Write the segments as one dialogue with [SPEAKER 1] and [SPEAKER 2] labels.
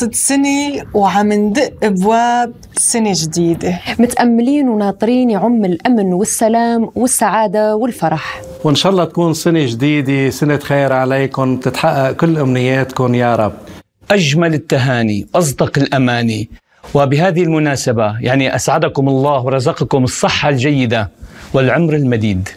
[SPEAKER 1] خلصت سنة وعم ندق ابواب سنة جديدة.
[SPEAKER 2] متأملين وناطرين يعم الأمن والسلام والسعادة والفرح.
[SPEAKER 3] وإن شاء الله تكون سنة جديدة سنة خير عليكم تتحقق كل أمنياتكم يا رب.
[SPEAKER 4] أجمل التهاني أصدق الأماني. وبهذه المناسبة يعني أسعدكم الله ورزقكم الصحة الجيدة والعمر المديد.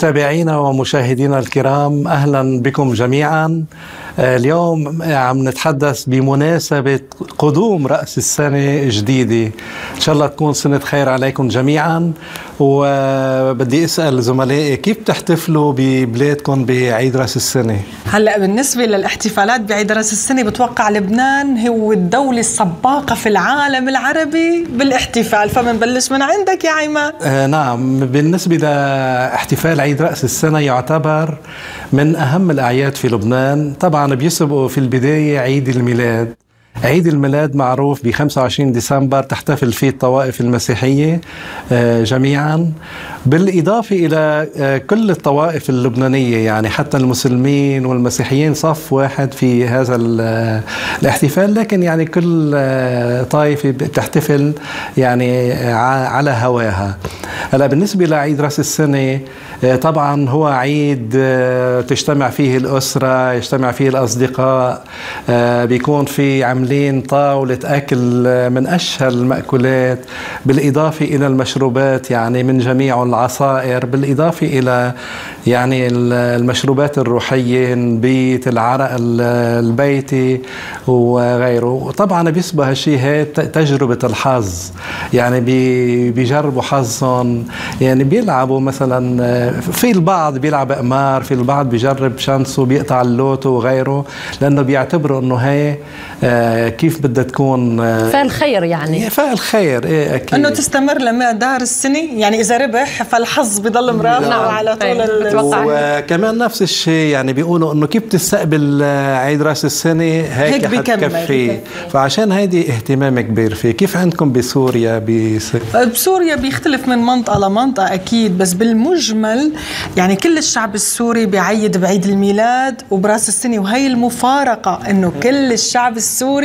[SPEAKER 3] متابعينا ومشاهدينا الكرام أهلا بكم جميعا. اليوم عم نتحدث بمناسبة قدوم رأس السنة جديدة إن شاء الله تكون سنة خير عليكم جميعا. وبدي أسأل زملائي كيف تحتفلوا ببلادكم بعيد رأس السنة؟
[SPEAKER 1] هلأ بالنسبة للاحتفالات بعيد رأس السنة بتوقع لبنان هو الدولة السباقة في العالم العربي بالاحتفال. فبنبلش من عندك يا عماد
[SPEAKER 3] آه نعم. بالنسبة لاحتفال عيد رأس السنة يعتبر من أهم الأعياد في لبنان. طبعا بيسبقوا في البداية عيد الميلاد. عيد الميلاد معروف ب 25 ديسمبر تحتفل فيه الطوائف المسيحية آه، جميعا. بالإضافة إلى آه، كل الطوائف اللبنانية يعني حتى المسلمين والمسيحيين صف واحد في هذا آه، الاحتفال. لكن يعني كل طائفة بتحتفل يعني على هواها. هلا بالنسبة لعيد رأس السنة طبعا هو عيد تجتمع فيه الأسرة يجتمع فيه الأصدقاء بيكون في عملية عاملين طاولة أكل من أشهر المأكولات بالإضافة إلى المشروبات يعني من جميع العصائر بالإضافة إلى يعني المشروبات الروحية نبيت العرق البيتي وغيره. وطبعا بيشبه هالشيء هي تجربة الحظ يعني بيجربوا حظهم. يعني بيلعبوا مثلا في البعض بيلعب قمار في البعض بيجرب شانسه بيقطع اللوتو وغيره لأنه بيعتبروا أنه هي آه، كيف بدها تكون
[SPEAKER 2] آه، فعل خير يعني.
[SPEAKER 3] فعل خير إيه أكيد.
[SPEAKER 1] إنه تستمر لمدار السنة يعني إذا ربح فالحظ بضل مرافق نعم. على طول
[SPEAKER 3] وكمان نفس الشيء يعني بيقولوا إنه كيف تستقبل آه، عيد راس السنة؟ هيك, هيك حتكفي. فعشان هيدي اهتمام كبير فيه. كيف عندكم بسوريا
[SPEAKER 1] بسوريا بيختلف من منطقة لمنطقة أكيد. بس بالمجمل يعني كل الشعب السوري بيعيد بعيد الميلاد وبراس السنة وهي المفارقة إنه كل الشعب السوري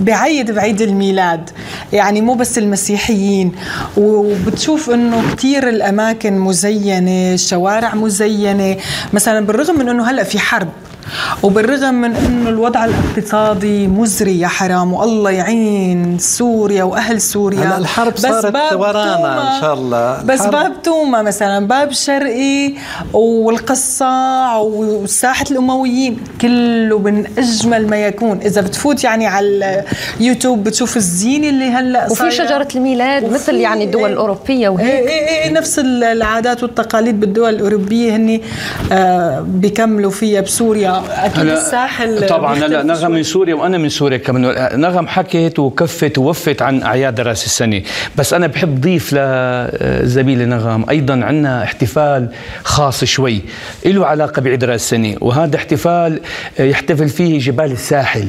[SPEAKER 1] بعيد بعيد الميلاد. يعني مو بس المسيحيين. وبتشوف إنه كثير الأماكن مزينة الشوارع مزينة. مثلا بالرغم من إنه هلأ في حرب وبالرغم من إنه الوضع الاقتصادي مزري يا حرام والله يعين سوريا وأهل سوريا
[SPEAKER 3] هلا الحرب صارت ورانا إن شاء الله.
[SPEAKER 1] بس باب توما مثلا باب شرقي والقصاع وساحة الأمويين كله من أجمل ما يكون. إذا بتفوت يعني على اليوتيوب بتشوف الزينه اللي هلأ
[SPEAKER 2] وفي شجرة الميلاد مثل يعني الدول الأوروبية وهيك.
[SPEAKER 1] إيه إيه إيه نفس العادات والتقاليد بالدول الأوروبية هن آه بيكملوا فيها بسوريا أكيد الساحل
[SPEAKER 4] طبعا لا نغم من سوريا وأنا من سوريا كمان. نغم حكت وكفت ووفت عن أعياد رأس السنة. بس أنا بحب ضيف لزميلي نغم. أيضا عندنا احتفال خاص شوي. له علاقة بعيد رأس السنة. وهذا احتفال يحتفل فيه جبال الساحل.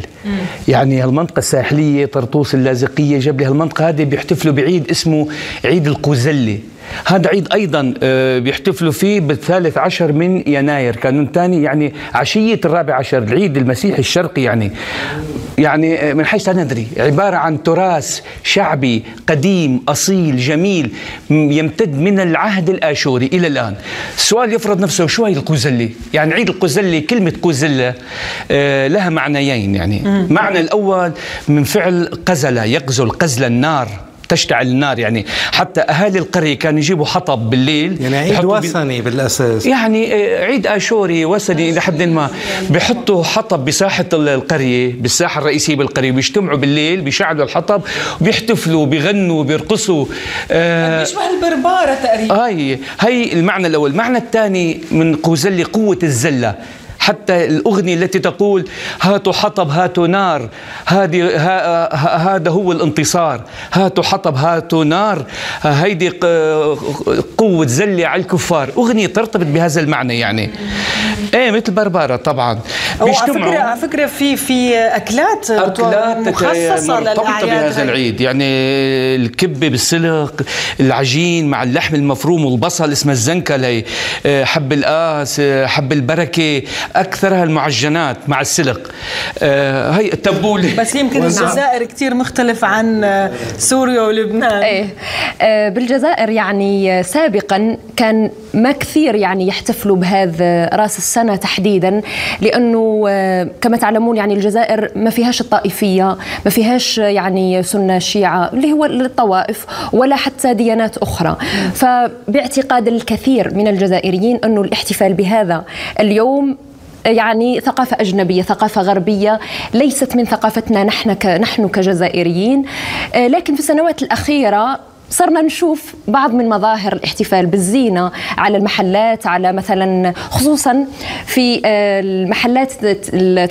[SPEAKER 4] يعني المنطقة الساحلية طرطوس اللاذقية جبل هالمنطقة هذه بيحتفلوا بعيد اسمه عيد القوزله هذا عيد أيضا آه، بيحتفلوا فيه بالثالث عشر من يناير. كانون ثاني يعني عشية الرابع عشر العيد المسيحي الشرقي يعني. يعني آه، من حيث لا ندري. عبارة عن تراث شعبي قديم أصيل جميل يمتد من العهد الآشوري إلى الآن. السؤال يفرض نفسه شو هي القوزله يعني عيد القوزله كلمة قوزله آه، لها معنيين يعني. معنى الأول من فعل قزل يقزل قزل النار. تشتعل النار يعني حتى أهالي القرية كانوا يجيبوا حطب بالليل
[SPEAKER 3] يعني عيد وثني بالأساس.
[SPEAKER 4] يعني آه، عيد آشوري وثني إلى حد ما. بيحطوا حطب بساحة القرية بالساحة الرئيسية بالقرية بيجتمعوا بالليل بيشعلوا الحطب وبيحتفلوا بيغنوا بيرقصوا
[SPEAKER 1] آه بيشبه البربارة تقريبا.
[SPEAKER 4] هاي هي المعنى الأول. المعنى الثاني من قوزله قوة الزلة. حتى الأغنية التي تقول هاتوا حطب هاتوا نار. هذه هذا هو الانتصار. هاتوا حطب هاتوا نار. هيدي قوة زلة على الكفار. أغنية ترتبط بهذا المعنى يعني. إيه مثل بربارة طبعا.
[SPEAKER 1] على فكرة على فكرة في في أكلات
[SPEAKER 4] أكلات مخصصة مرتبطة بهذا العيد. يعني الكبة بالسلق العجين مع اللحم المفروم والبصل اسمها الزنكلة آه، حب القاس آه، حب البركة أكثرها المعجنات مع السلق. آه، هي التبولة.
[SPEAKER 1] بس يمكن الجزائر كثير مختلف عن سوريا ولبنان.
[SPEAKER 2] إيه. بالجزائر يعني سابقا كان ما كثير يعني يحتفلوا بهذا رأس السنة تحديدا كما تعلمون يعني الجزائر ما فيهاش الطائفية ما فيهاش يعني سنة شيعة اللي هو الطوائف ولا حتى ديانات أخرى. فباعتقاد الكثير من الجزائريين أنه الاحتفال بهذا اليوم يعني ثقافة أجنبية ثقافة غربية ليست من ثقافتنا نحن نحن كجزائريين. لكن في السنوات الأخيرة صرنا نشوف بعض من مظاهر الاحتفال بالزينة على المحلات على مثلا خصوصا في آه، المحلات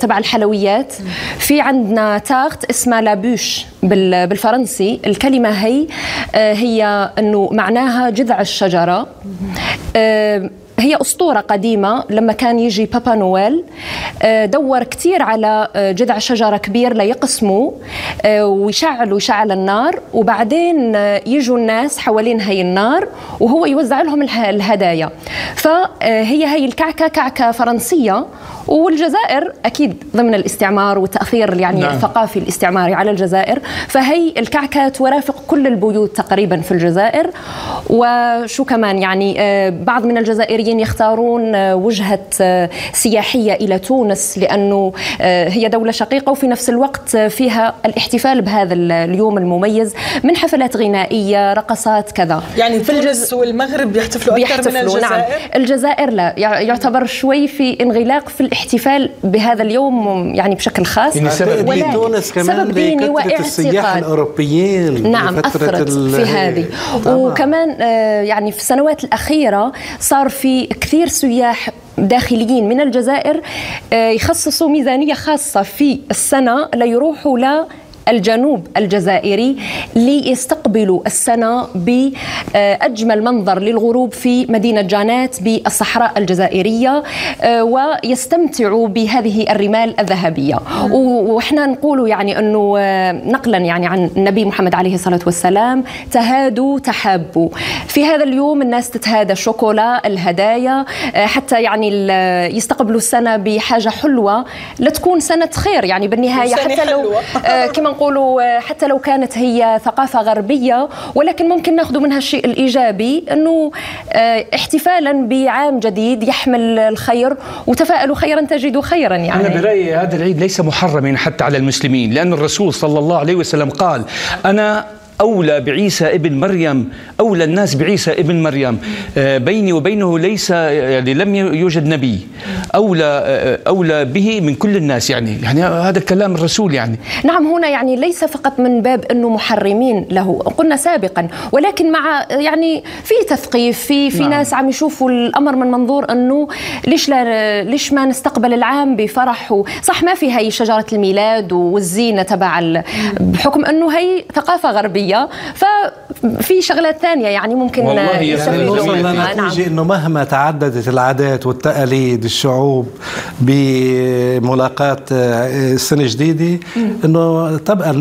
[SPEAKER 2] تبع الحلويات. في عندنا تارت اسمها لابوش بالفرنسي. الكلمة هي آه، هي إنه معناها جذع الشجرة. آه، هي أسطورة قديمة لما كان يجي بابا نويل آه، دور كثير على آه، جذع شجرة كبير ليقسموا آه، ويشعلوا شعل النار وبعدين يجوا الناس حوالين هي النار وهو يوزع لهم الهدايا. فهي هي الكعكة كعكة فرنسية والجزائر أكيد ضمن الاستعمار والتاثير يعني نعم. الثقافي الاستعماري على الجزائر. فهي الكعكة ترافق كل البيوت تقريبا في الجزائر. وشو كمان يعني بعض من الجزائريين يختارون آه، وجهة آه، سياحية إلى تونس لأنه هي دولة شقيقة وفي نفس الوقت فيها الاحتفال بهذا اليوم المميز من حفلات غنائية رقصات كذا.
[SPEAKER 1] يعني في تونس والمغرب بيحتفلوا أكثر من الجزائر نعم.
[SPEAKER 2] الجزائر؟ لا. يعتبر شوي في انغلاق في الاحتفال بهذا اليوم يعني بشكل خاص.
[SPEAKER 3] يعني سبب دين تونس كمان سبب ديني واعتقاد. السياح الأوروبيين
[SPEAKER 2] نعم أثرت في هذه. وكمان آه، يعني في السنوات الأخيرة صار في كثير سياح داخليين من الجزائر آه، يخصصوا ميزانية خاصة في السنة ليروحوا الجنوب الجزائري ليستقبلوا السنة بأجمل منظر للغروب في مدينة جانات بالصحراء الجزائرية آه، ويستمتعوا بهذه الرمال الذهبية. وإحنا نقول يعني أنه آه، نقلا يعني عن النبي محمد عليه الصلاة والسلام تهادوا تحابوا. في هذا اليوم الناس تتهادى شوكولا الهدايا آه، حتى يعني يستقبلوا السنة بحاجة حلوة لتكون سنة خير. يعني بالنهاية حتى لو كما نقولوا آه، حتى لو كانت هي ثقافة غربية ولكن ممكن ناخذ منها الشيء الإيجابي أنه آه، احتفالا بعام جديد يحمل الخير وتفاءلوا خيرا تجدوا خيرا يعني.
[SPEAKER 4] أنا برأيي هذا العيد ليس محرما حتى على المسلمين لأن الرسول صلى الله عليه وسلم قال أنا أولى بعيسى ابن مريم أولى الناس بعيسى ابن مريم. آه، بيني وبينه ليس يعني لم يوجد نبي. أولى آه، أولى به من كل الناس يعني يعني هذا كلام الرسول يعني.
[SPEAKER 2] نعم هنا يعني ليس فقط من باب أنه محرمين له. قلنا سابقا ولكن مع يعني في تثقيف في في نعم. ناس عم يشوفوا الأمر من منظور أنه ليش لا ليش ما نستقبل العام بفرح؟ صح ما في هي شجرة الميلاد والزينة تبع بحكم أنه هي ثقافة غربية. العربيه ففي شغلات ثانية يعني ممكن
[SPEAKER 3] والله يعني نوصل لنتيجه نعم. إنه مهما تعددت العادات والتقاليد الشعوب بملاقاة السنة الجديده إنه تبقى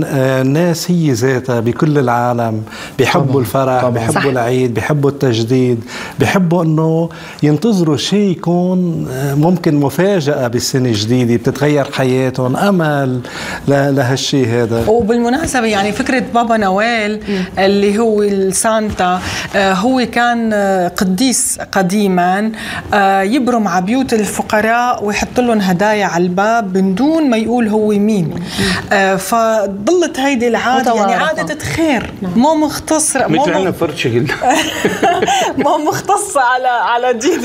[SPEAKER 3] الناس هي ذاتها بكل العالم بيحبوا الفرح طبعا. بيحبوا العيد بيحبوا التجديد بيحبوا إنه ينتظروا شيء يكون ممكن مفاجأة بالسنه الجديدة بتتغير حياتهم أمل لهالشيء هذا.
[SPEAKER 1] وبالمناسبة يعني فكرة بابا نويل نويل اللي هو السانتا آه، هو كان آه، قديس قديما آه، يبرم على بيوت الفقراء ويحط لهم هدايا على الباب من دون ما يقول هو مين. فضلت هيدي العادة يعني عادة خير. مو مختصره
[SPEAKER 4] مثل عنا فرشة
[SPEAKER 1] مو مختصه على على دين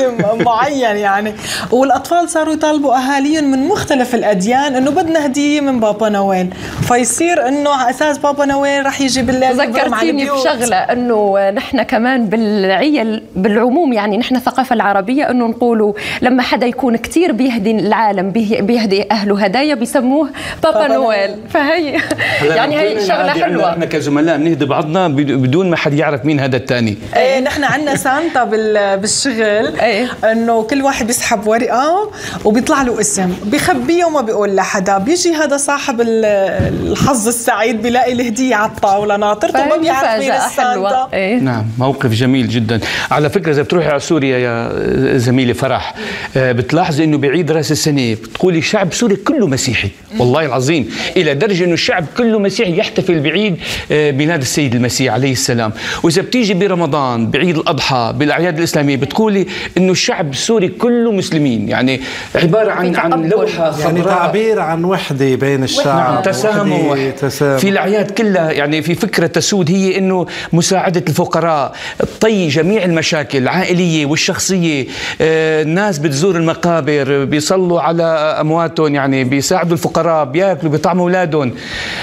[SPEAKER 1] معين يعني. والأطفال صاروا يطالبوا اهاليهم من مختلف الأديان إنه بدنا هدية من بابا نويل. فيصير إنه على أساس بابا نويل رح يجيب
[SPEAKER 2] ذكرتيني. بشغله أنه نحن كمان بالعيل بالعموم يعني نحن الثقافة العربية أنه نقولوا لما حدا يكون كتير بيهدي العالم بيه- بيهدي أهله. هدايا بيسموه بابا
[SPEAKER 1] بابا
[SPEAKER 2] نويل. فهي يعني هي شغلة حلوة.
[SPEAKER 4] إحنا كزملاء بنهدي بعضنا بد- بدون ما حد يعرف مين هذا الثاني
[SPEAKER 1] إيه نحن عندنا سانتا بال- بالشغل.
[SPEAKER 2] إيه.
[SPEAKER 1] إنه كل واحد بيسحب ورقة وبيطلع له اسم. بخبيه وما بيقول لحدا. بيجي هذا صاحب ال- الحظ السعيد بيلاقي الهدية على الطاولة. ناطرته وما
[SPEAKER 2] فهي
[SPEAKER 1] بيعرف مين.
[SPEAKER 2] إيه.
[SPEAKER 4] نعم موقف جميل جدا. على فكرة إذا بتروحي على سوريا يا زميلي فرح آه، بتلاحظي أنه بعيد رأس السنة بتقولي شعب سوري كله مسيحي. والله العظيم إلى درجة أنه الشعب كله مسيحي يحتفل بعيد آه، ميلاد السيد المسيح عليه السلام. وإذا بتيجي برمضان بعيد الأضحى بالأعياد الإسلامية بتقولي أنه الشعب السوري كله مسلمين. يعني عبارة عن عن. لوحة
[SPEAKER 3] يعني
[SPEAKER 4] خضراء.
[SPEAKER 3] تعبير عن وحدة بين الشعب
[SPEAKER 4] نعم تسامح.
[SPEAKER 3] وحدة،
[SPEAKER 4] في الأعياد كلها يعني في فكرة تسود هي إنه مساعدة الفقراء طي جميع المشاكل العائلية والشخصية آه، الناس بتزور المقابر بيصلوا على أمواتهم يعني بيساعدوا الفقراء بياكلوا بيطعموا أولادهم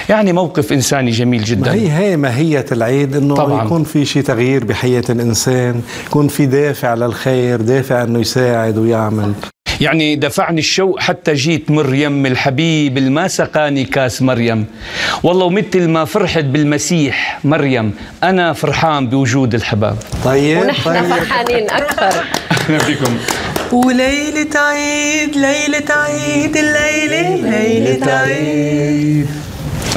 [SPEAKER 4] يعني موقف إنساني جميل
[SPEAKER 3] ما
[SPEAKER 4] جدا
[SPEAKER 3] هي هي ماهية العيد إنه
[SPEAKER 4] طبعاً.
[SPEAKER 3] يكون في شيء تغيير بحياة الإنسان، يكون في دافع للخير، دافع إنه يساعد ويعمل.
[SPEAKER 4] يعني دفعني الشوق حتى جيت مريم الحبيب الما سقاني كاس مريم. والله ومثل ما فرحت بالمسيح مريم أنا فرحان بوجود الحباب.
[SPEAKER 3] طيب
[SPEAKER 2] ونحن
[SPEAKER 3] طيب.
[SPEAKER 2] فرحانين أكثر.
[SPEAKER 4] أهلا بكم
[SPEAKER 1] وليلة عيد ليلة عيد الليلة ليلة عيد.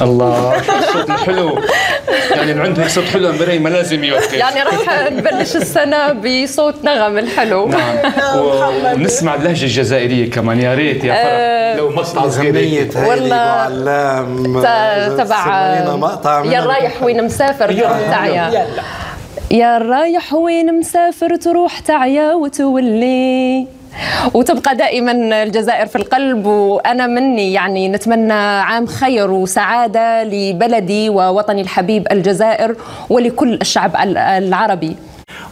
[SPEAKER 4] الله الصوت الحلو. يعني اللي عنده صوت حلو امبارح ما لازم يوقف.
[SPEAKER 2] يعني رح نبلش السنة بصوت نغم الحلو.
[SPEAKER 4] نعم. و- ونسمع اللهجة الجزائرية كمان. يا ريت يا فرح. لو مقطع صغير
[SPEAKER 2] والله
[SPEAKER 3] علام.
[SPEAKER 2] تبع يا. رايح وين مسافر تروح تعيا. يا رايح وين مسافر تروح تعيا وتولي. وتبقى دائما الجزائر في القلب وأنا مني يعني نتمنى عام خير وسعادة لبلدي ووطني الحبيب الجزائر ولكل الشعب العربي.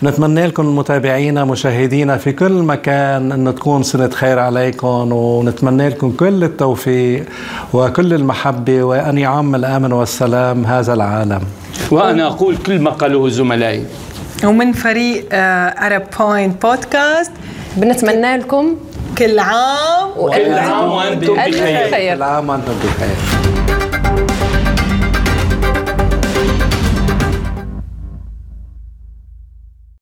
[SPEAKER 3] نتمنى لكم متابعينا مشاهدينا في كل مكان أن تكون سنة خير عليكم ونتمنى لكم كل التوفيق وكل المحبة وأن يعم الأمن والسلام هذا العالم.
[SPEAKER 4] وأنا أقول كل ما قالوه زملائي.
[SPEAKER 1] ومن فريق ارب بوينت بودكاست
[SPEAKER 2] بنتمنى لكم
[SPEAKER 1] كل عام
[SPEAKER 4] كل عام
[SPEAKER 2] وأنتم
[SPEAKER 4] بخير.
[SPEAKER 2] خير
[SPEAKER 3] كل عام وأنتم بخير.